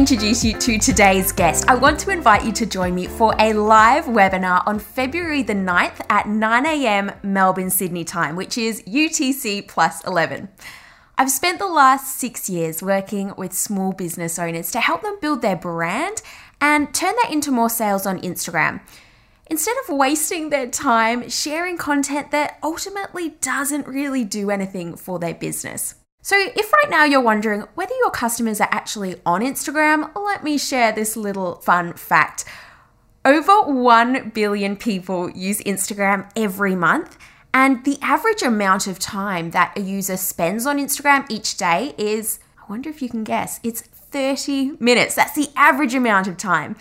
Introduce you to today's guest, I want to invite you to join me for a live webinar on February the 9th at 9am Melbourne Sydney time, which is UTC plus 11. I've spent the last six years working with small business owners to help them build their brand and turn that into more sales on Instagram. Instead of wasting their time sharing content that ultimately doesn't really do anything for their business. So, if right now you're wondering whether your customers are actually on Instagram, let me share this little fun fact. Over 1 billion people use Instagram every month, and the average amount of time that a user spends on Instagram each day is, I wonder if you can guess, it's 30 minutes. That's the average amount of time.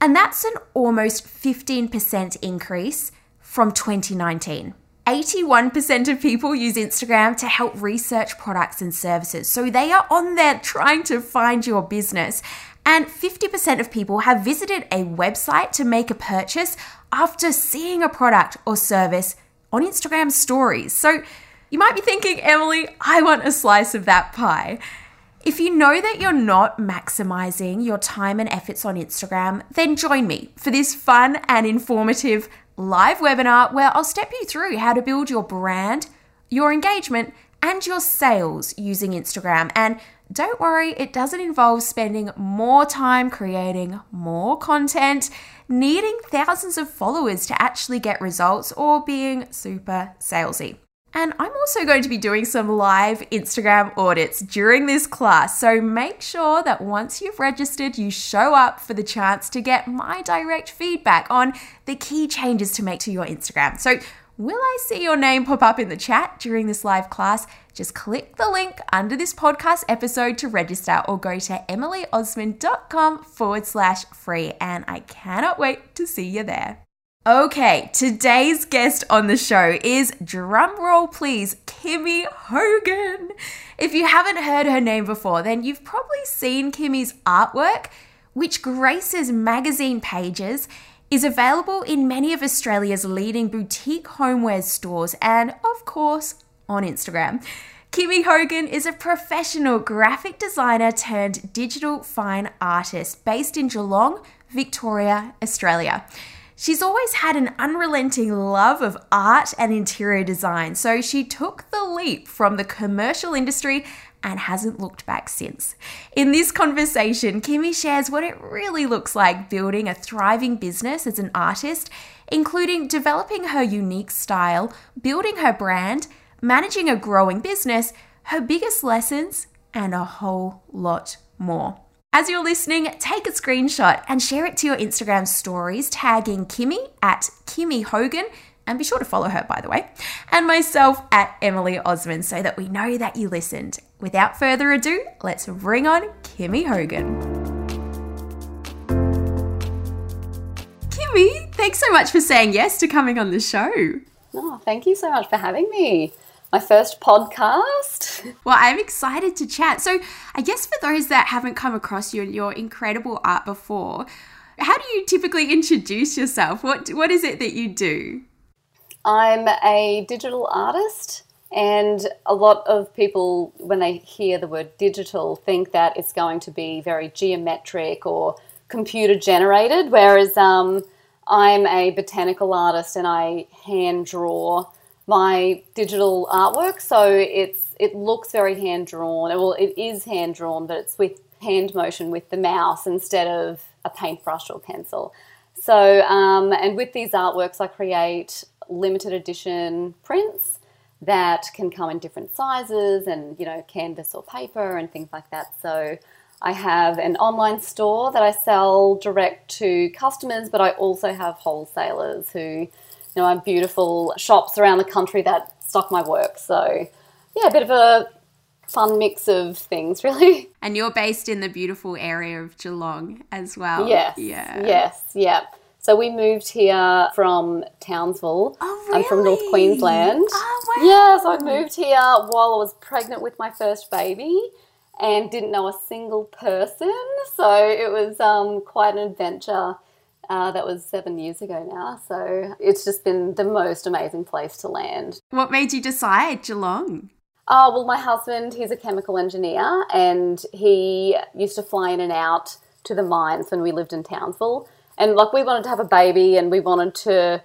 And that's an almost 15% increase from 2019. 81% of people use Instagram to help research products and services. So they are on there trying to find your business. And 50% of people have visited a website to make a purchase after seeing a product or service on Instagram stories. So you might be thinking, Emily, I want a slice of that pie. If you know that you're not maximizing your time and efforts on Instagram, then join me for this fun and informative live webinar where I'll step you through how to build your brand, your engagement, and your sales using Instagram. And don't worry, it doesn't involve spending more time creating more content, needing thousands of followers to actually get results, or being super salesy. And I'm also going to be doing some live Instagram audits during this class. So make sure that once you've registered, you show up for the chance to get my direct feedback on the key changes to make to your Instagram. So Will I see your name pop up in the chat during this live class? Just click the link under this podcast episode to register or go to emilyosmond.com forward slash free. And I cannot wait to see you there. Okay, today's guest on the show is drumroll please, Kimmy Hogan. If you haven't heard her name before, then you've probably seen Kimmy's artwork, which graces magazine pages, is available in many of Australia's leading boutique homeware stores, and of course, on Instagram. Kimmy Hogan is a professional graphic designer turned digital fine artist based in Geelong, Victoria, Australia. She's always had an unrelenting love of art and interior design, so she took the leap from the commercial industry and hasn't looked back since. In this conversation, Kimmy shares what it really looks like building a thriving business as an artist, including developing her unique style, building her brand, managing a growing business, her biggest lessons, and a whole lot more. As you're listening, take a screenshot and share it to your Instagram stories, tagging Kimmy at Kimmy Hogan. And be sure to follow her, by the way, and myself at Emily Osmond so that we know that you listened. Without further ado, let's bring on Kimmy Hogan. Kimmy, thanks so much for saying yes to coming on the show. Oh, thank you so much for having me my first podcast. Well, I'm excited to chat. So, I guess for those that haven't come across you and your incredible art before, how do you typically introduce yourself? What what is it that you do? I'm a digital artist, and a lot of people, when they hear the word digital, think that it's going to be very geometric or computer generated. Whereas um, I'm a botanical artist and I hand draw my digital artwork. So it's it looks very hand drawn. Well, it is hand drawn, but it's with hand motion with the mouse instead of a paintbrush or pencil. So um, and with these artworks, I create limited edition prints that can come in different sizes and you know canvas or paper and things like that. So I have an online store that I sell direct to customers, but I also have wholesalers who you know, I have beautiful shops around the country that stock my work. So, yeah, a bit of a fun mix of things, really. And you're based in the beautiful area of Geelong as well. Yes. Yeah. Yes. Yeah. So we moved here from Townsville. Oh, I'm from North? Queensland. Oh, wow. Yes, I moved here while I was pregnant with my first baby and didn't know a single person. So it was um, quite an adventure. Uh, that was seven years ago now. So it's just been the most amazing place to land. What made you decide Geelong? Oh, well, my husband, he's a chemical engineer and he used to fly in and out to the mines when we lived in Townsville. And like we wanted to have a baby and we wanted to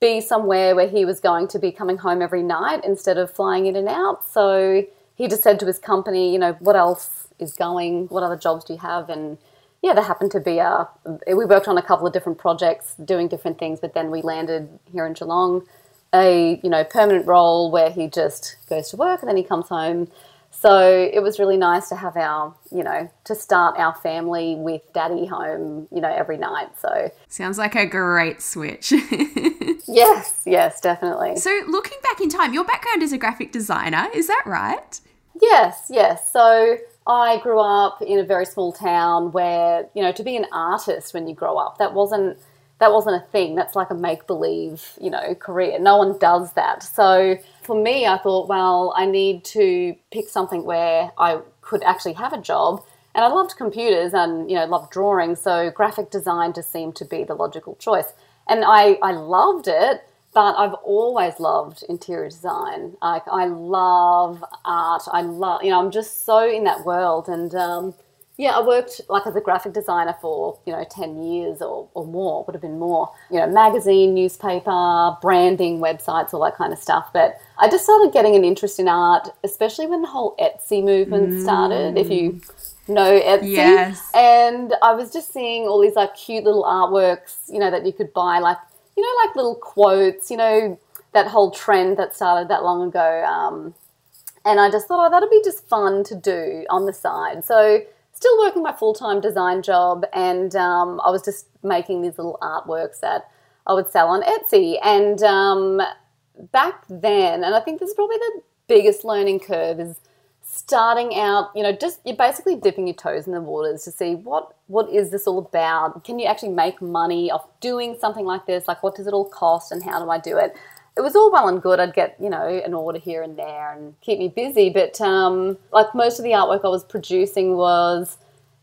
be somewhere where he was going to be coming home every night instead of flying in and out. So he just said to his company, you know, what else is going? What other jobs do you have? And yeah, there happened to be a. We worked on a couple of different projects, doing different things, but then we landed here in Geelong, a you know permanent role where he just goes to work and then he comes home. So it was really nice to have our, you know, to start our family with daddy home, you know, every night. So Sounds like a great switch. yes, yes, definitely. so, looking back in time, your background is a graphic designer, is that right? Yes, yes. So I grew up in a very small town where, you know, to be an artist when you grow up, that wasn't that wasn't a thing. That's like a make believe, you know, career. No one does that. So for me, I thought, well, I need to pick something where I could actually have a job. And I loved computers and, you know, loved drawing. So graphic design just seemed to be the logical choice. And I, I loved it, but I've always loved interior design. Like, I love art. I love, you know, I'm just so in that world. And, um, yeah, I worked like as a graphic designer for, you know, 10 years or, or more, would have been more. You know, magazine, newspaper, branding, websites, all that kind of stuff. But I just started getting an interest in art, especially when the whole Etsy movement started, if you know Etsy. Yes. And I was just seeing all these like cute little artworks, you know, that you could buy, like, you know, like little quotes, you know, that whole trend that started that long ago. Um, and I just thought, oh, that'll be just fun to do on the side. So, still working my full time design job, and um, I was just making these little artworks that I would sell on Etsy. And um, back then, and I think this is probably the biggest learning curve is starting out you know just you're basically dipping your toes in the waters to see what what is this all about? Can you actually make money off doing something like this? Like what does it all cost and how do i do it? It was all well and good. I'd get you know an order here and there and keep me busy but um, like most of the artwork i was producing was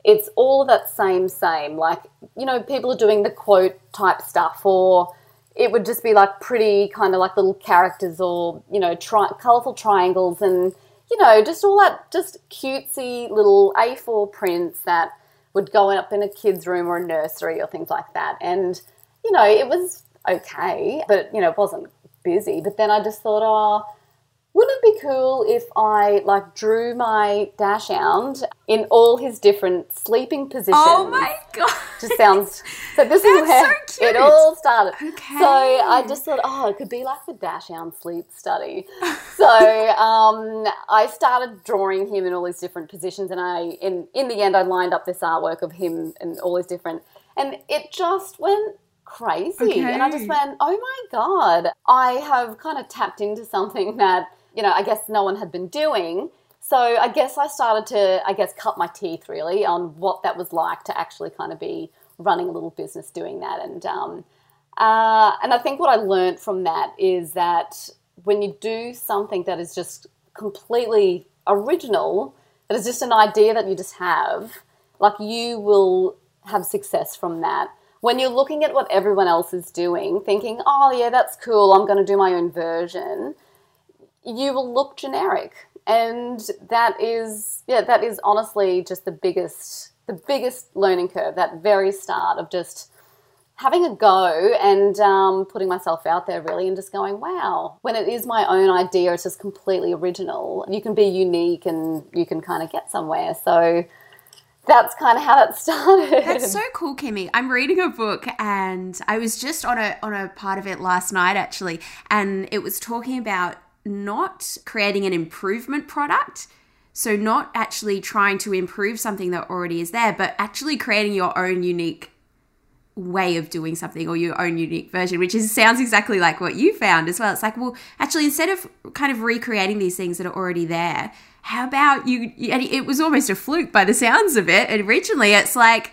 it's all that same same. Like you know people are doing the quote type stuff or it would just be like pretty kind of like little characters or you know tri- colorful triangles and you know just all that just cutesy little A4 prints that would go up in a kid's room or a nursery or things like that. And you know it was okay but you know it wasn't busy. But then I just thought oh wouldn't it be cool if I like drew my dachshund in all his different sleeping positions? Oh my god. Just sounds so. This is where so cute. it all started. Okay. So I just thought, oh, it could be like the dachshund sleep study. so um, I started drawing him in all these different positions, and I, in in the end, I lined up this artwork of him in all his different, and it just went crazy. Okay. And I just went, oh my god, I have kind of tapped into something that you know, I guess no one had been doing. So I guess I started to, I guess, cut my teeth really on what that was like to actually kind of be running a little business doing that. And um, uh, and I think what I learned from that is that when you do something that is just completely original, that is just an idea that you just have, like you will have success from that. When you're looking at what everyone else is doing, thinking, oh, yeah, that's cool, I'm going to do my own version, you will look generic. And that is, yeah, that is honestly just the biggest, the biggest learning curve, that very start of just having a go and um, putting myself out there really and just going, wow, when it is my own idea, it's just completely original. You can be unique and you can kind of get somewhere. So that's kind of how that started. That's so cool, Kimmy. I'm reading a book and I was just on a on a part of it last night actually, and it was talking about not creating an improvement product. So not actually trying to improve something that already is there, but actually creating your own unique way of doing something or your own unique version, which is sounds exactly like what you found as well. It's like, well, actually, instead of kind of recreating these things that are already there, how about you? And it was almost a fluke by the sounds of it. And originally, it's like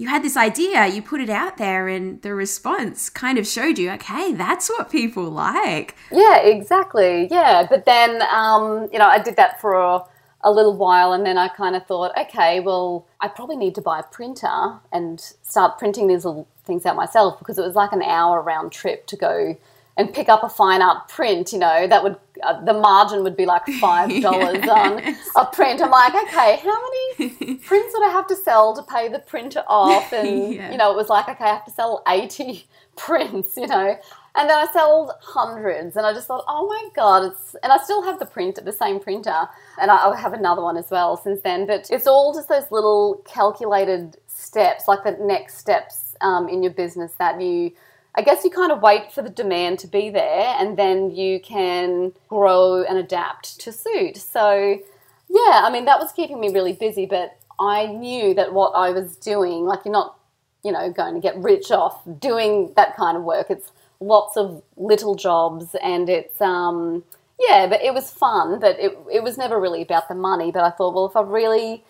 you had this idea, you put it out there, and the response kind of showed you, okay, that's what people like. Yeah, exactly. Yeah, but then, um, you know, I did that for a, a little while, and then I kind of thought, okay, well, I probably need to buy a printer and start printing these little things out myself because it was like an hour round trip to go and pick up a fine art print, you know, that would uh, the margin would be like five dollars yes. on a print. I'm like, okay, how many prints would I have to sell to pay the printer off? And yeah. you know, it was like, okay, I have to sell eighty prints, you know. And then I sold hundreds, and I just thought, oh my god, it's and I still have the print, the same printer, and I, I have another one as well since then. But it's all just those little calculated steps, like the next steps um, in your business that you I guess you kind of wait for the demand to be there and then you can grow and adapt to suit. So, yeah, I mean, that was keeping me really busy, but I knew that what I was doing, like, you're not, you know, going to get rich off doing that kind of work. It's lots of little jobs and it's, um, yeah, but it was fun, but it, it was never really about the money. But I thought, well, if I really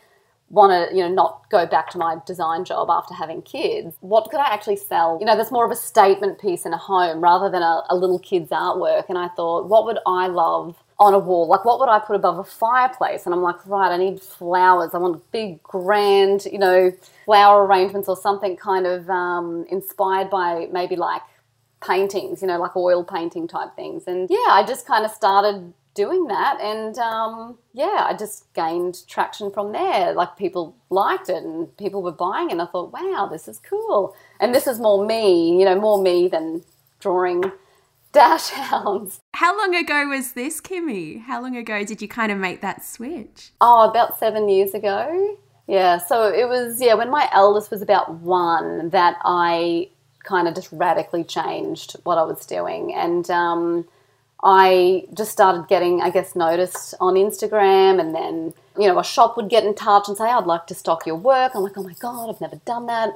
want to you know not go back to my design job after having kids what could i actually sell? You know there's more of a statement piece in a home rather than a, a little kid's artwork. And i thought what would i love on a wall? Like what would i put above a fireplace? And i'm like right i need flowers. I want big grand you know flower arrangements or something kind of um, inspired by maybe like paintings you know like oil painting type things. And yeah i just kind of started doing that and um, yeah i just gained traction from there. Like people liked it and people were buying and i thought wow this is cool. And this is more me you know more me than drawing dachshunds. How long ago was this kimmy? How long ago did you kind of make that switch? Oh about seven years ago. Yeah so it was yeah when my eldest was about one that i kind of just radically changed what i was doing. And um, I just started getting, I guess, noticed on Instagram, and then you know a shop would get in touch and say, "I'd like to stock your work." I'm like, "Oh my god, I've never done that.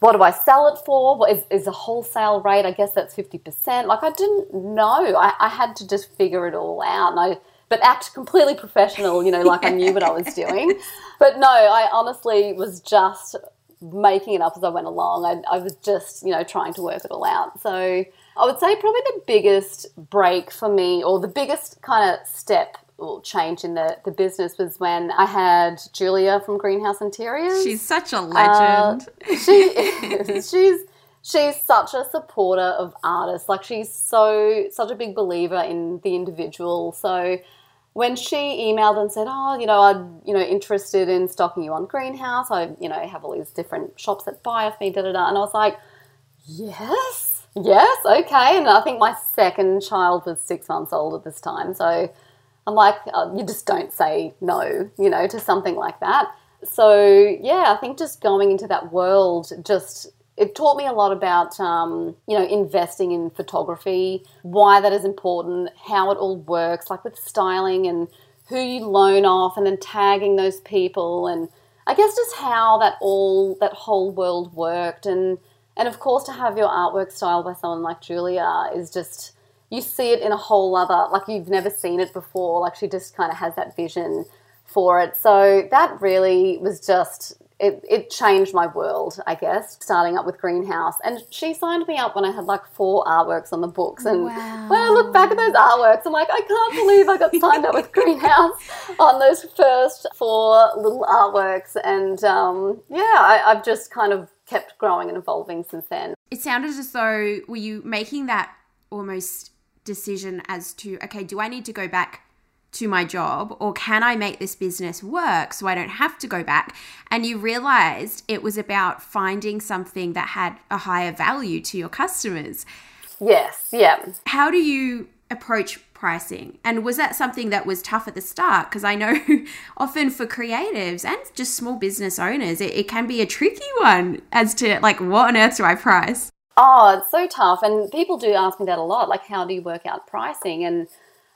What do I sell it for? What is, is a wholesale rate? I guess that's fifty percent." Like I didn't know. I, I, had to just figure it all out, and I but act completely professional, you know, like I knew what I was doing. But no, I honestly was just making it up as I went along. I, I was just, you know, trying to work it all out. So I would say probably the biggest break for me, or the biggest kind of step or change in the, the business was when I had Julia from Greenhouse Interiors. She's such a legend. Uh, she is. She's she's such a supporter of artists. Like she's so such a big believer in the individual. So when she emailed and said, "Oh, you know, I'm you know interested in stocking you on Greenhouse. I you know have all these different shops that buy off me." Da da da. And I was like, "Yes." Yes, okay. And I think my second child was six months old at this time. So I'm like, uh, you just don't say no, you know, to something like that. So yeah, I think just going into that world just it taught me a lot about um, you know investing in photography, why that is important, how it all works, like with styling and who you loan off, and then tagging those people, and I guess just how that all that whole world worked, and and of course, to have your artwork styled by someone like Julia is just, you see it in a whole other, like you've never seen it before. Like she just kind of has that vision for it. So that really was just, it, it changed my world, I guess, starting up with Greenhouse. And she signed me up when I had like four artworks on the books. And wow. when I look back at those artworks, I'm like, I can't believe I got signed up with Greenhouse on those first four little artworks. And um, yeah, I, I've just kind of kept growing and evolving since then. It sounded as though were you making that almost decision as to okay, do I need to go back to my job or can I make this business work so I don't have to go back? And you realized it was about finding something that had a higher value to your customers. Yes, yeah. How do you approach pricing? And was that something that was tough at the start? Because I know often for creatives and just small business owners, it, it, can be a tricky one as to like, what on earth do I price? Oh, it's so tough. And people do ask me that a lot like, how do you work out pricing? And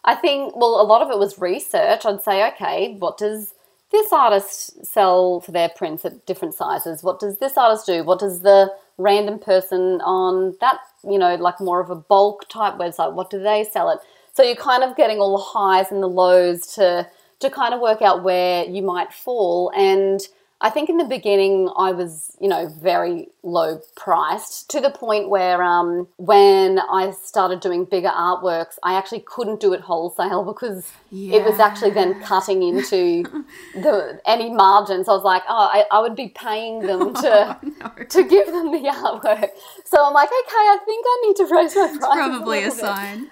I think, well, a lot of it was research. I'd say, okay, what does this artist sell for their prints at different sizes? What does this artist do? What does the random person on that, you know, like more of a bulk type website. What do they sell it? So you're kind of getting all the highs and the lows to to kind of work out where you might fall and I think in the beginning I was, you know, very low priced to the point where um, when I started doing bigger artworks, I actually couldn't do it wholesale because yeah. it was actually then cutting into the any margins. I was like, oh, I, I would be paying them to oh, no. to give them the artwork. So I'm like, okay, I think I need to raise my price. It's probably a, a sign. Bit.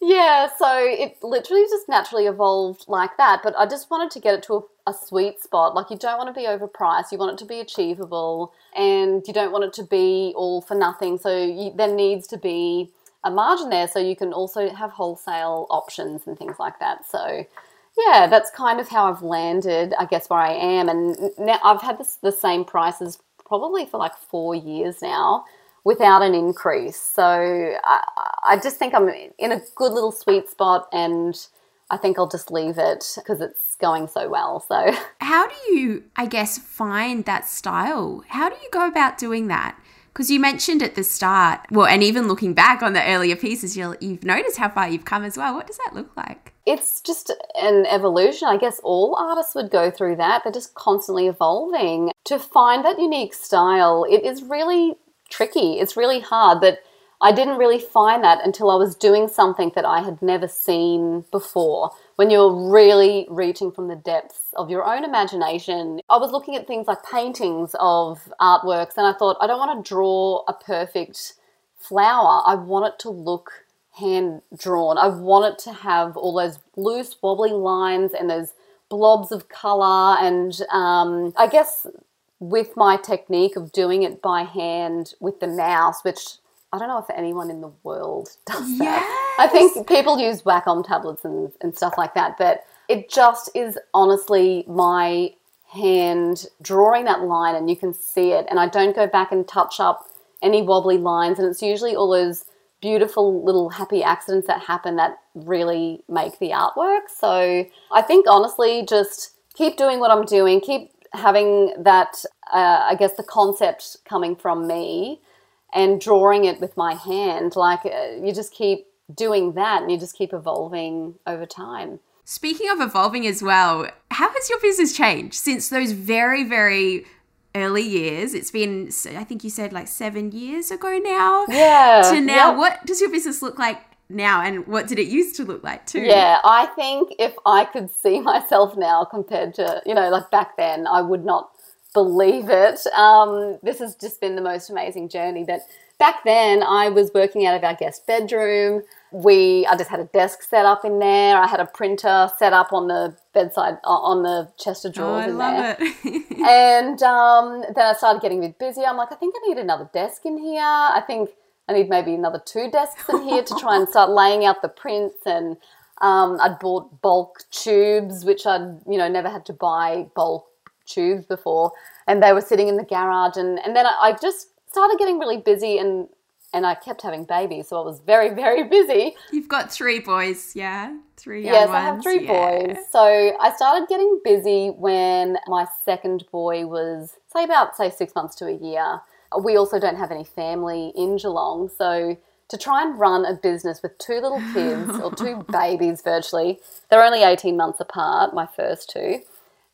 Yeah, so it literally just naturally evolved like that. But I just wanted to get it to a, a, sweet spot. Like, you don't want to be overpriced, you want it to be achievable, and you don't want it to be all for nothing. So you, there needs to be a margin there so you can also have wholesale options and things like that. So, yeah, that's kind of how I've landed, I guess, where I am. And now I've had this, the same prices probably for like four years now without an increase. So I, I just think I'm in a good little sweet spot and I think I'll just leave it because it's going so well. So, how do you, I guess, find that style? How do you go about doing that? Because you mentioned at the start, well, and even looking back on the earlier pieces, you have noticed how far you've come as well. What does that look like? It's just an evolution. I guess all artists would go through that. They're just constantly evolving. To find that unique style, it is really tricky. It's really hard, but I didn't really find that until I was doing something that I had never seen before. When you're really reaching from the depths of your own imagination, I was looking at things like paintings of artworks, and I thought, I don't want to draw a perfect flower. I want it to look hand drawn. I want it to have all those loose, wobbly lines and those blobs of color. And um, I guess with my technique of doing it by hand with the mouse, which I don't know if anyone in the world does that. Yes. I think people use Wacom tablets and, and stuff like that, but it just is honestly my hand drawing that line and you can see it. And I don't go back and touch up any wobbly lines. And it's usually all those beautiful little happy accidents that happen that really make the artwork. So I think honestly, just keep doing what I'm doing, keep having that, uh, I guess, the concept coming from me and drawing it with my hand, like uh, you just keep doing that and you just keep evolving over time. Speaking of evolving as well, how has your business changed since those very, very early years? It's been, I think you said like seven years ago now. Yeah. To now, yep. what does your business look like now and what did it used to look like too? Yeah, I think if I could see myself now compared to, you know, like back then, I would not believe it. Um, this has just been the most amazing journey. But back then, I was working out of our guest bedroom. We, I just had a desk set up in there. I had a printer set up on the bedside, on the chest of drawers oh, in there. and um, then I started getting a bit busy. I'm like, I think I need another desk in here. I think I need maybe another two desks in here to try and start laying out the prints and um, I'd bought bulk tubes, which I'd you know never had to buy bulk tubes before, and they were sitting in the garage. And and then I, I just started getting really busy, and and I kept having babies, so I was very very busy. You've got three boys, yeah, three. yes, ones. I have three yeah. boys. So I started getting busy when my second boy was say about say six months to a year we also don't have any family in Geelong. So to try and run a business with two little kids or two babies virtually, they're only 18 months apart, my first two,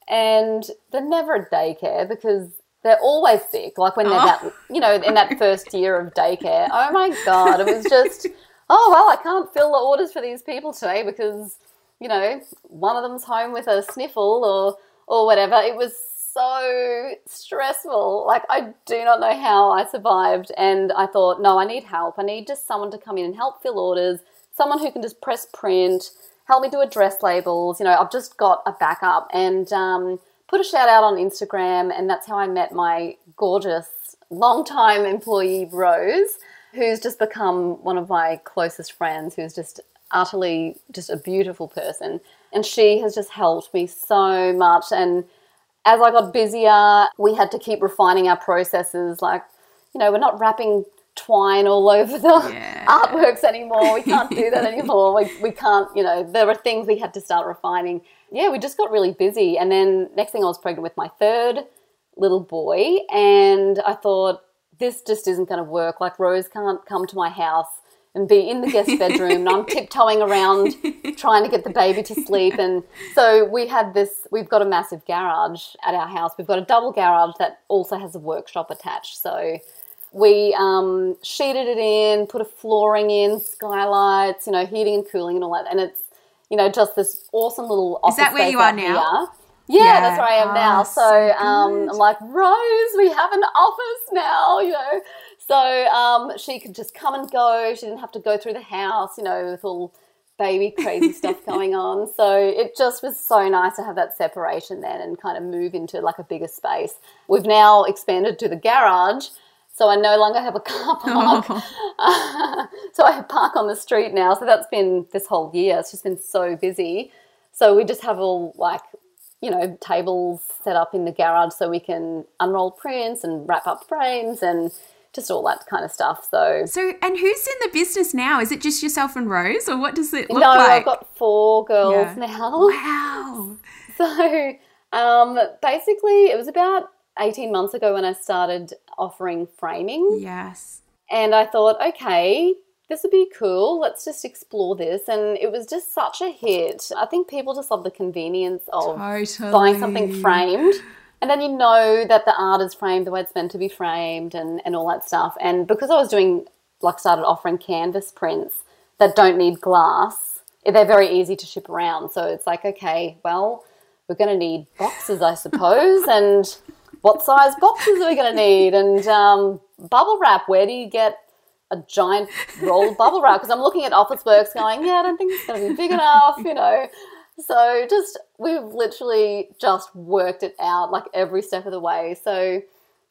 and they're never at daycare because they're always sick. Like when they're oh. that, you know, in that first year of daycare. Oh my God, it was just, oh, well, I can't fill the orders for these people today because, you know, one of them's home with a sniffle or, or whatever. It was so stressful. Like, I do not know how I survived. And I thought, no, I need help. I need just someone to come in and help fill orders, someone who can just press print, help me do address labels. You know, I've just got a backup and um, put a shout out on Instagram. And that's how I met my gorgeous, long-time employee, Rose, who's just become one of my closest friends, who's just utterly just a beautiful person. And she has just helped me so much. And as I got busier, we had to keep refining our processes. Like, you know, we're not wrapping twine all over the yeah. artworks anymore. We can't do that anymore. We, we can't, you know, there were things we had to start refining. Yeah, we just got really busy. And then next thing I was pregnant with my third little boy. And I thought, this just isn't going to work. Like Rose can't come to my house and be in the guest bedroom and I'm tiptoeing around trying to get the baby to sleep. And so we had this we've got a massive garage at our house. We've got a double garage that also has a workshop attached. So we um, sheeted it in put a flooring in skylights you know heating and cooling and all that. And it's you know just this awesome little office is that where you are now? here. Yeah, yeah, that's where I am oh, now. So, so um, I'm like, Rose, we have an office now, you know. So um, she could just come and go. She didn't have to go through the house, you know, with all baby crazy stuff going on. So it just was so nice to have that separation then and kind of move into like a bigger space. We've now expanded to the garage. So I no longer have a car park. Oh. so I park on the street now. So that's been this whole year. It's just been so busy. So we just have all like you know, tables set up in the garage so we can unroll prints and wrap up frames and just all that kind of stuff. So, so and who's in the business now? Is it just yourself and Rose, or what does it look no, like? No, I've got four girls yeah. now. Wow. So, um, basically, it was about eighteen months ago when I started offering framing. Yes. And I thought, okay, this would be cool. Let's just explore this. And it was just such a hit. I think people just love the convenience of totally. buying something framed. And then you know that the art is framed the way it's meant to be framed and, and all that stuff. And because I was doing, like, started offering canvas prints that don't need glass, they're very easy to ship around. So it's like, okay, well, we're going to need boxes, I suppose. and what size boxes are we going to need? And um, bubble wrap, where do you get a giant roll of bubble wrap because I'm looking at Officeworks going, yeah, I don't think it's going to be big enough, you know. So just we've literally just worked it out like every step of the way. So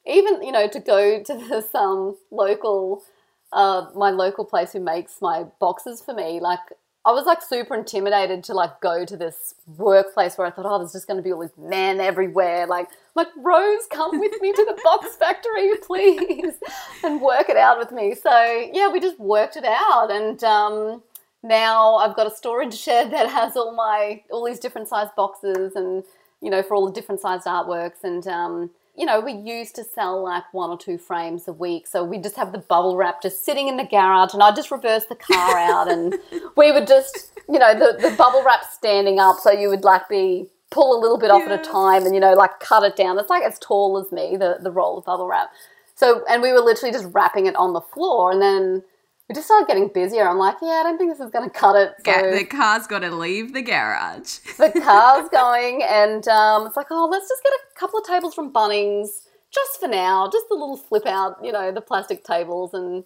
even you know to go to this um local uh my local place who makes my boxes for me like I was like super intimidated to like go to this workplace where I thought, oh, there's just going to be all these men everywhere. Like, like Rose, come with me to the box factory, please, and work it out with me. So yeah, we just worked it out, and um, now I've got a storage shed that has all my all these different size boxes, and you know, for all the different sized artworks, and um, you know, we used to sell like one or two frames a week. So we just have the bubble wrap just sitting in the garage and I just reverse the car out and we would just, you know, the, the bubble wrap standing up. So you would like be pull a little bit off yeah. at a time and, you know, like cut it down. It's like as tall as me, the, the roll of bubble wrap. So, and we were literally just wrapping it on the floor and then we just started getting busier. I'm like, yeah, I don't think this is going to cut it. So the car's got to leave the garage. the car's going, and um, it's like, oh, let's just get a couple of tables from Bunnings just for now, just the little flip out, you know, the plastic tables, and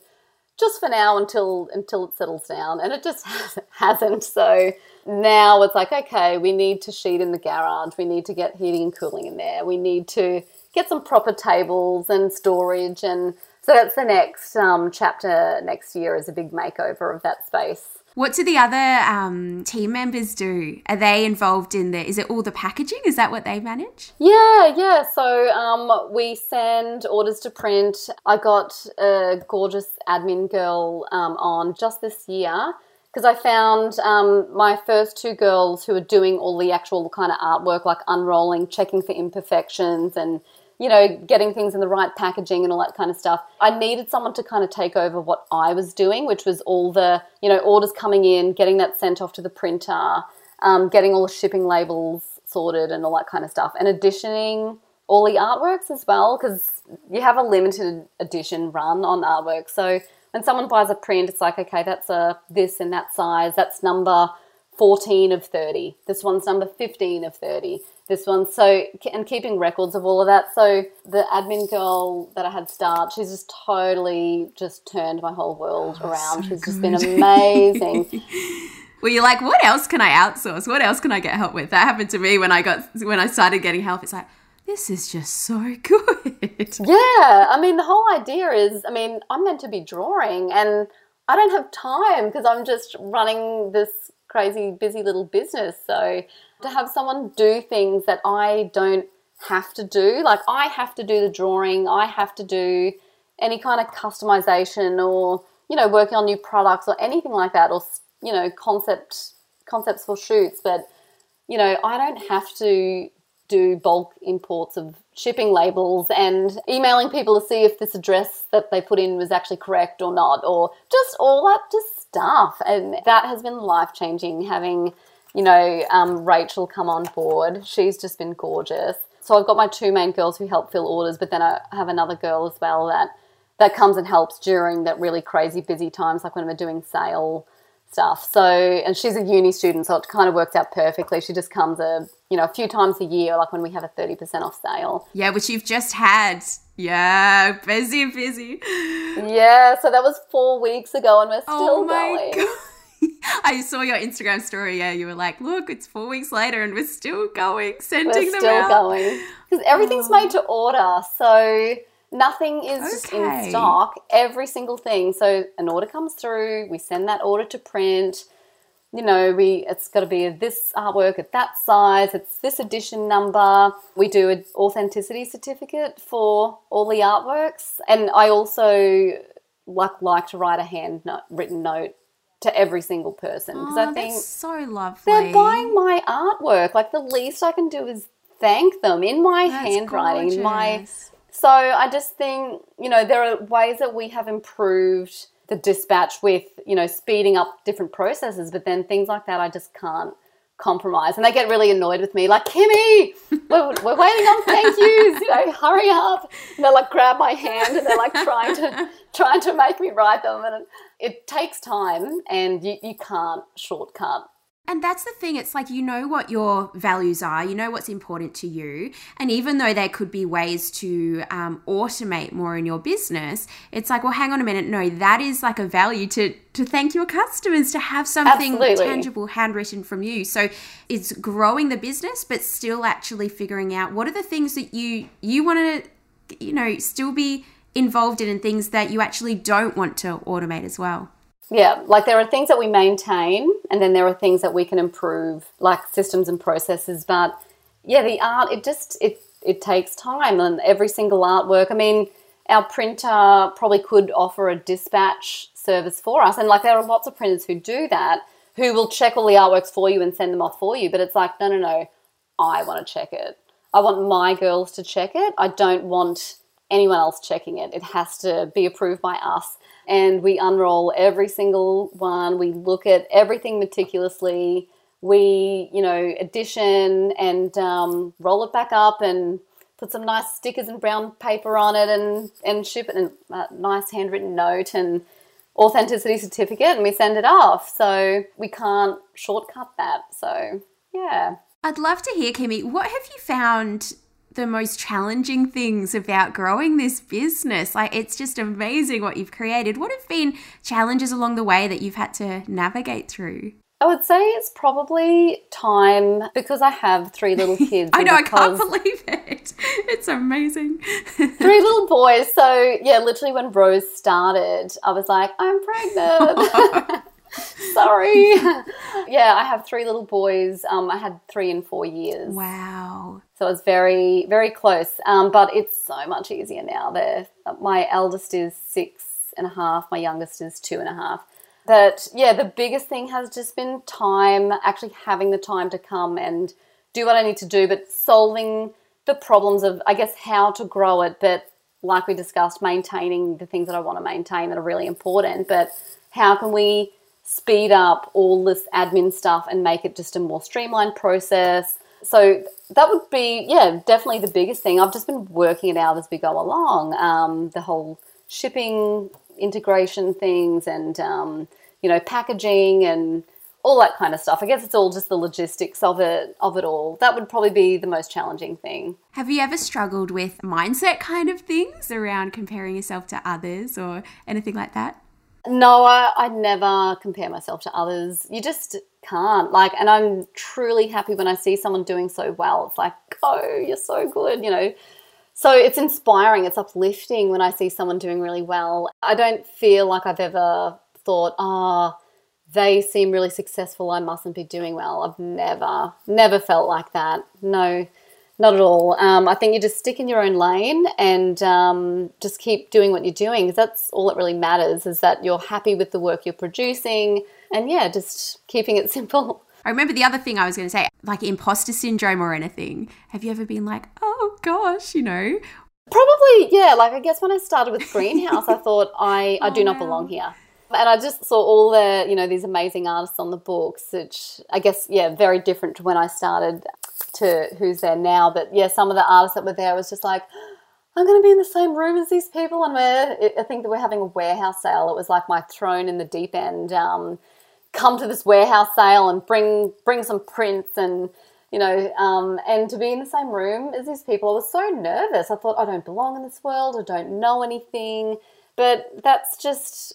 just for now until until it settles down. And it just hasn't. So now it's like, okay, we need to sheet in the garage. We need to get heating and cooling in there. We need to get some proper tables and storage and so that's the next um, chapter next year is a big makeover of that space. What do the other um, team members do? Are they involved in the? Is it all the packaging? Is that what they manage? Yeah, yeah. So um, we send orders to print. I got a gorgeous admin girl um, on just this year because I found um, my first two girls who are doing all the actual kind of artwork, like unrolling, checking for imperfections, and you know, getting things in the right packaging and all that kind of stuff. I needed someone to kind of take over what I was doing, which was all the, you know, orders coming in, getting that sent off to the printer, um, getting all the shipping labels sorted and all that kind of stuff, and editioning all the artworks as well, because you have a limited edition run on artwork. So when someone buys a print, it's like, okay, that's a this and that size, that's number 14 of 30. This one's number 15 of 30 this one. So, and keeping records of all of that. So, the admin girl that I had start, she's just totally just turned my whole world oh, around. So she's good. just been amazing. Well, you're like, what else can I outsource? What else can I get help with? That happened to me when I got when I started getting help. It's like, this is just so good. Yeah, I mean, the whole idea is, I mean, I'm meant to be drawing, and I don't have time because I'm just running this crazy busy little business. So to have someone do things that I don't have to do, like I have to do the drawing, I have to do any kind of customization or you know working on new products or anything like that, or you know concept concepts for shoots, but you know I don't have to do bulk imports of shipping labels and emailing people to see if this address that they put in was actually correct or not, or just all that just stuff. And that has been life changing having, you know, um, Rachel come on board. She's just been gorgeous. So I've got my two main girls who help fill orders, but then I have another girl as well that that comes and helps during that really crazy busy times, like when we're doing sale stuff. So, and she's a uni student, so it kind of works out perfectly. She just comes a you know a few times a year, like when we have a thirty percent off sale. Yeah, which you've just had. Yeah, busy, busy. Yeah, so that was four weeks ago, and we're oh still oh my going. God. I saw your Instagram story. Yeah, you were like, "Look, it's four weeks later, and we're still going, sending We're them still out." going because everything's oh. made to order, so nothing is just Okay. in stock. Every single thing. So an order comes through, we send that order to print. You know, we it's got to be this artwork at that size. It's this edition number. We do an authenticity certificate for all the artworks, and I also like like to write a hand note, written note to every single person because Oh, I think so lovely. they're buying my artwork. Like the least I can do is thank them in my That's handwriting, in my gorgeous. So I just think, you know, there are ways that we have improved the dispatch with, you know, speeding up different processes, but then things like that I just can't compromise. And they get really annoyed with me, like, Kimmy, we're, we're waiting on thank yous, you know, hurry up. And they like grab my hand and they're like trying to trying to make me write them. And it takes time and you, you can't shortcut And that's the thing, it's like you know what your values are, you know what's important to you. And even though there could be ways to um, automate more in your business, it's like, well, hang on a minute, no, that is like a value to, to thank your customers, to have something Absolutely. tangible handwritten from you. So it's growing the business, but still actually figuring out what are the things that you you want to, you know, still be involved in and things that you actually don't want to automate as well. Yeah, like there are things that we maintain, and then there are things that we can improve, like systems and processes. But yeah, the art it just it it takes time, and every single artwork. I mean, our printer probably could offer a dispatch service for us, and like there are lots of printers who do that, who will check all the artworks for you and send them off for you. But it's like, no, no, no, I want to check it. I want my girls to check it. I don't want anyone else checking it. It has to be approved by us. And we unroll every single one. We look at everything meticulously. We, you know, addition and um, roll it back up and put some nice stickers and brown paper on it and, and ship it and a nice handwritten note and authenticity certificate and we send it off. So we can't shortcut that. So yeah. I'd love to hear, Kimmy, what have you found the most challenging things about growing this business? Like, it's just amazing what you've created. What have been challenges along the way that you've had to navigate through? I would say it's probably time because I have three little kids. I know, I can't believe it. It's amazing. three little boys. So yeah, literally when Rose started, I was like, I'm pregnant. Sorry. yeah, I have three little boys. Um, I had three in four years. wow. So it's very, very close. Um, but it's so much easier now. They're, my eldest is six and a half. My youngest is two and a half. But yeah, the biggest thing has just been time, actually having the time to come and do what I need to do, but solving the problems of, I guess, how to grow it. But like we discussed, maintaining the things that I want to maintain that are really important. But how can we speed up all this admin stuff and make it just a more streamlined process? So that would be, yeah, definitely the biggest thing. I've just been working it out as we go along. Um, the whole shipping integration things and, um, you know, packaging and all that kind of stuff. I guess it's all just the logistics of it, of it all. That would probably be the most challenging thing. Have you ever struggled with mindset kind of things around comparing yourself to others or anything like that? No, I, I never compare myself to others. You just can't. Like, and I'm truly happy when I see someone doing so well. It's like, oh, you're so good, you know. So it's inspiring, it's uplifting when I see someone doing really well. I don't feel like I've ever thought, ah, they seem really successful, I mustn't be doing well. I've never, never felt like that. No, not at all. Um, I think you just stick in your own lane and um, just keep doing what you're doing because that's all that really matters is that you're happy with the work you're producing and yeah, just keeping it simple. I remember the other thing I was going to say, like imposter syndrome or anything. Have you ever been like, oh gosh, you know? Probably, yeah. Like I guess when I started with Greenhouse, I thought I, I do oh, not belong here. And I just saw all the, you know, these amazing artists on the books, which I guess, yeah, very different to when I started to who's there now. But yeah, some of the artists that were there was just like, I'm going to be in the same room as these people. And we're, I think that we're having a warehouse sale. It was like my thrown in the deep end. Um, come to this warehouse sale and bring bring some prints and you know, um, and to be in the same room as these people, I was so nervous. I thought I don't belong in this world. I don't know anything. But that's just,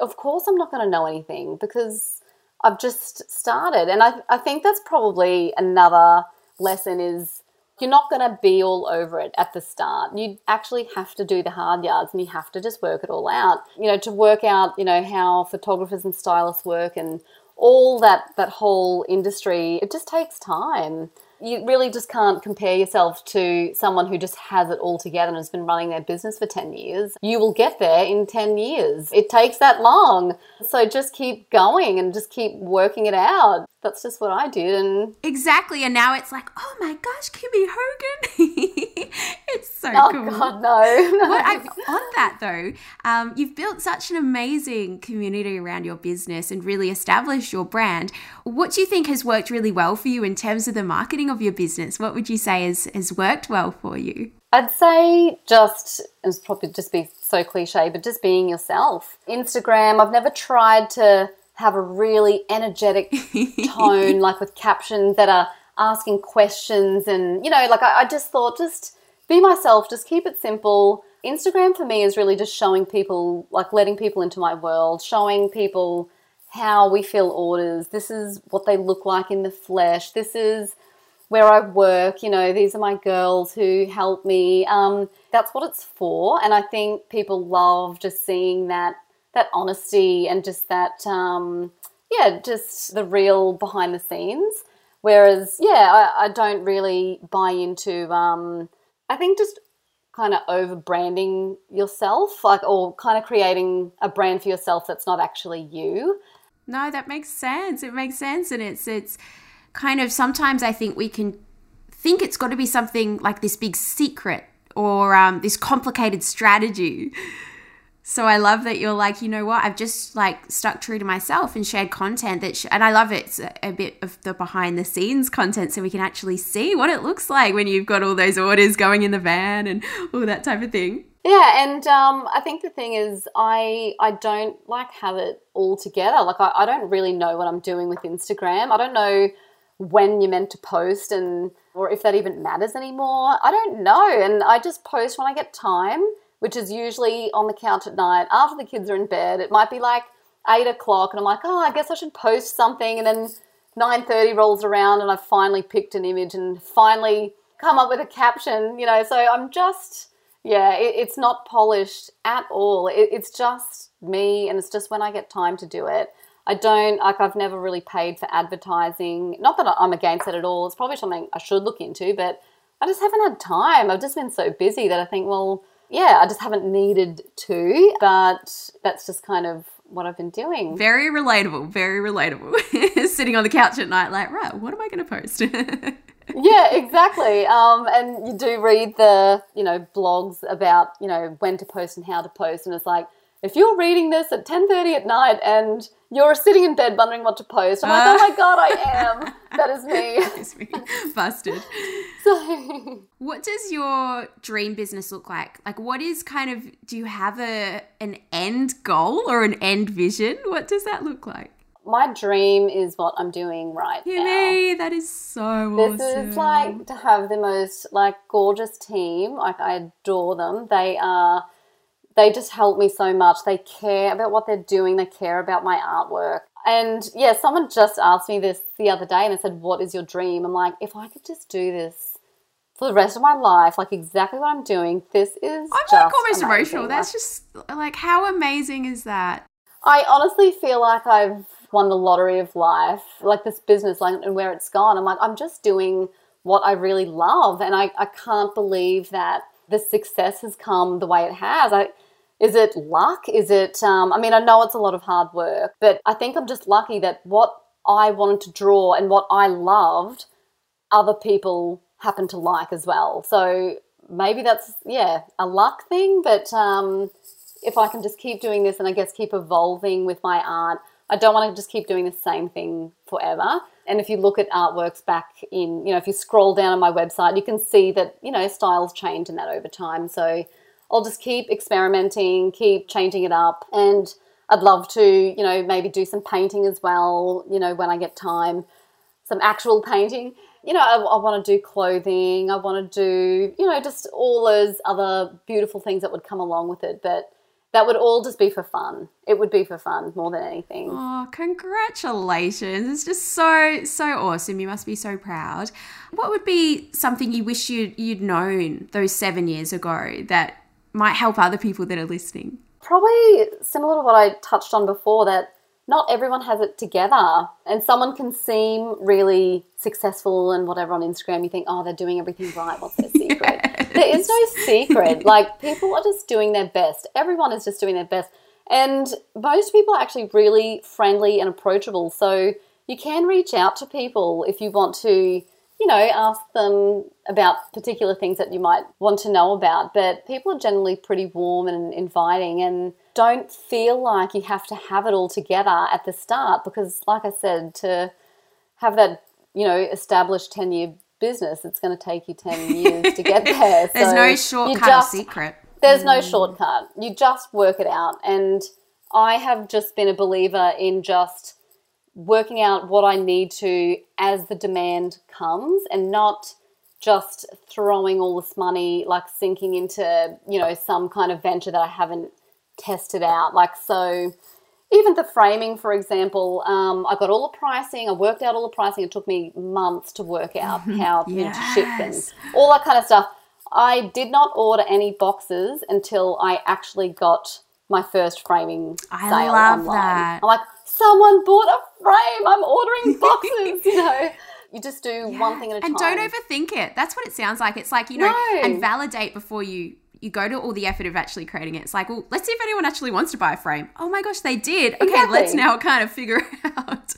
of course, I'm not going to know anything because I've just started. And I, I think that's probably another lesson is you're not going to be all over it at the start. You actually have to do the hard yards and you have to just work it all out. You know, to work out, you know, how photographers and stylists work and all that that whole industry, it just takes time you really just can't compare yourself to someone who just has it all together and has been running their business for 10 years. You will get there in 10 years. It takes that long. So just keep going and just keep working it out. That's just what I did and Exactly. And now it's like, "Oh my gosh, Kimmy Hogan." it's so oh, cool. God, no. no. I, on that though, um, you've built such an amazing community around your business and really established your brand. What do you think has worked really well for you in terms of the marketing of your business? What would you say has, has worked well for you? I'd say just, it's probably just be so cliche, but just being yourself. Instagram, I've never tried to have a really energetic tone, like with captions that are asking questions. And, you know, like I, I just thought, just be myself, just keep it simple. Instagram for me is really just showing people, like letting people into my world, showing people how we fill orders. This is what they look like in the flesh. This is where I work. You know, these are my girls who help me. Um, that's what it's for. And I think people love just seeing that that honesty and just that um, yeah, just the real behind the scenes. Whereas, yeah, I, I don't really buy into. Um, I think just kind of over branding yourself, like, or kind of creating a brand for yourself that's not actually you. No, that makes sense. It makes sense, and it's it's kind of sometimes I think we can think it's got to be something like this big secret or um, this complicated strategy. So I love that you're like, you know what? I've just like stuck true to myself and shared content that, sh- and I love it. It's a, bit of the behind the scenes content so we can actually see what it looks like when you've got all those orders going in the van and all that type of thing. Yeah, and um, I think the thing is, I I don't like have it all together. Like I, I don't really know what I'm doing with Instagram. I don't know when you're meant to post and or if that even matters anymore. I don't know. And I just post when I get time, which is usually on the couch at night after the kids are in bed. It might be like eight o'clock, and I'm like, oh, I guess I should post something. And then 9:30 rolls around, and I've finally picked an image and finally come up with a caption. You know, so I'm just yeah, it, it's not polished at all. It, it's just me, and it's just when I get time to do it. I don't like I've never really paid for advertising. Not that I'm against it at all. It's probably something I should look into, but I just haven't had time. I've just been so busy that I think, well, yeah, I just haven't needed to, but that's just kind of what I've been doing. Very relatable, very relatable. Sitting on the couch at night, like, right, what am I going to post? yeah, exactly. Um, and you do read the, you know, blogs about, you know, when to post and how to post, and it's like, if you're reading this at 10.30 at night and you're sitting in bed wondering what to post, I'm like, oh my god, I ah. am. That is me. that is me. Busted. So, what does your dream business look like? Like, what is kind of? Do you have a an end goal or an end vision? What does that look like? My dream is what I'm doing right now. Me, that is so awesome? this awesome. is like to have the most like gorgeous team. Like I adore them. They are they just help me so much. They care about what they're doing, they care about my artwork. And yeah, someone just asked me this the other day and they said, What is your dream? I'm like, if I could just do this for the rest of my life, like exactly what I'm doing, this is I'm like almost amazing. emotional. That's just like how amazing is that? I honestly feel like I've won the lottery of life, like this business like, and where it's gone. I'm like, I'm just doing what I really love. And I, I can't believe that the success has come the way it has. I, is it luck? Is it, um, I mean, I know it's a lot of hard work, but I think I'm just lucky that what I wanted to draw and what I loved, other people happen to like as well. So maybe that's yeah a luck thing, but um, if I can just keep doing this and I guess keep evolving with my art, I don't want to just keep doing the same thing forever. And if you look at artworks back in, you know, if you scroll down on my website, you can see that, you know, styles change in that over time. So I'll just keep experimenting, keep changing it up. And I'd love to, you know, maybe do some painting as well, you know, when I get time, some actual painting. You know, I, I want to do clothing, I want to do, you know, just all those other beautiful things that would come along with it. But that would all just be for fun. It would be for fun more than anything. Oh, congratulations. It's just so, so awesome. You must be so proud. What would be something you wish you'd, you'd known those seven years ago that might help other people that are listening? Probably similar to what I touched on before that not everyone has it together. And someone can seem really successful and whatever on Instagram. You think, oh, they're doing everything right. What's their secret? yes. There is no secret. like, people are just doing their best. Everyone is just doing their best. And most people are actually really friendly and approachable. So you can reach out to people if you want to you know, ask them about particular things that you might want to know about. But people are generally pretty warm and inviting and don't feel like you have to have it all together at the start because, like I said, to have that, you know, established 10 year business, it's going to take you 10 years to get there. there's so no shortcut just, secret. There's mm. no shortcut. You just work it out. And I have just been a believer in just working out what I need to as the demand comes and not just throwing all this money like sinking into you know some kind of venture that I haven't tested out like so even the framing for example um, I got all the pricing I worked out all the pricing it took me months to work out how yes. to ship things all that kind of stuff I did not order any boxes until I actually got my first framing I sale love online. That. I'm like someone bought a frame. I'm ordering boxes, you know. You just do yeah. one thing at a and time. And don't overthink it. That's what it sounds like. It's like, you know, no. and validate before you you go to all the effort of actually creating it. It's like, well, let's see if anyone actually wants to buy a frame. Oh my gosh, they did. Okay, exactly. let's now kind of figure out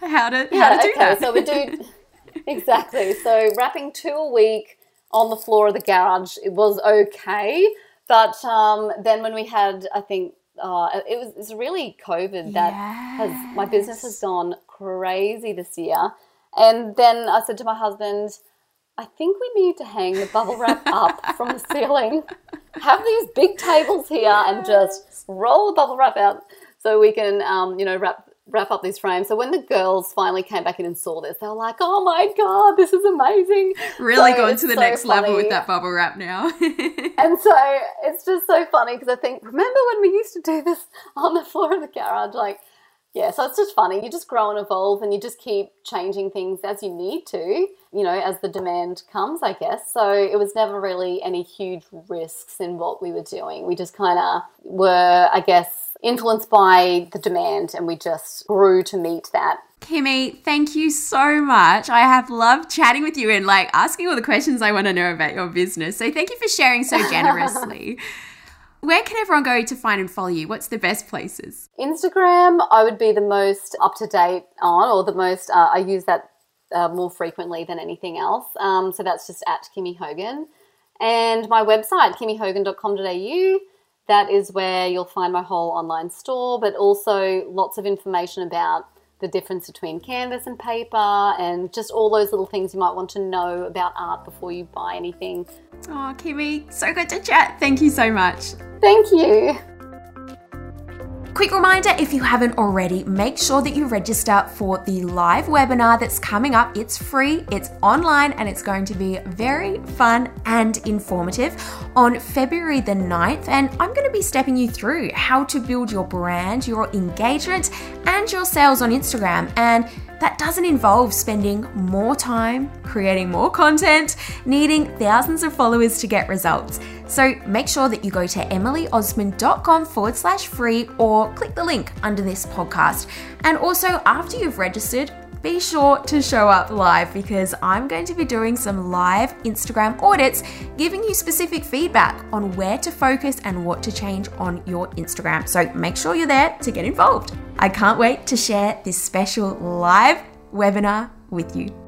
how to yeah, how to do okay. that. So we do exactly. So wrapping two a week on the floor of the garage, it was okay. But um, then when we had, I think uh, it was it's really COVID that yes. has my business has gone crazy this year. And then I said to my husband, I think we need to hang the bubble wrap up from the ceiling. Have these big tables here and just roll the bubble wrap out so we can, um, you know, wrap wrap up these frames. So when the girls finally came back in and saw this, they were like, "Oh my god, this is amazing!" Really so going to the so next funny. level with that bubble wrap now. and so it's just so funny because I think, remember when we used to do this on the floor of the garage, like. Yeah, so it's just funny. You just grow and evolve and you just keep changing things as you need to, you know, as the demand comes, I guess. So it was never really any huge risks in what we were doing. We just kind of were, I guess, influenced by the demand and we just grew to meet that. Kimmy, thank you so much. I have loved chatting with you and like asking all the questions I want to know about your business. So thank you for sharing so generously. Where can everyone go to find and follow you? What's the best places? Instagram, I would be the most up to date on, or the most, uh, I use that uh, more frequently than anything else. Um, so that's just at Kimmy Hogan. And my website, kimmyhogan.com.au that is where you'll find my whole online store, but also lots of information about the difference between canvas and paper and just all those little things you might want to know about art before you buy anything. Oh, Kimmy, so good to chat. Thank you so much. Thank you. Quick reminder if you haven't already, make sure that you register for the live webinar that's coming up. It's free, it's online, and it's going to be very fun and informative on February the 9th. And I'm going to be stepping you through how to build your brand, your engagement, and your sales on Instagram. And that doesn't involve spending more time, creating more content, needing thousands of followers to get results. So make sure that you go to emilyosmond.com forward slash free or click the link under this podcast. And also, after you've registered, be sure to show up live because I'm going to be doing some live Instagram audits, giving you specific feedback on where to focus and what to change on your Instagram. So make sure you're there to get involved. I can't wait to share this special live webinar with you.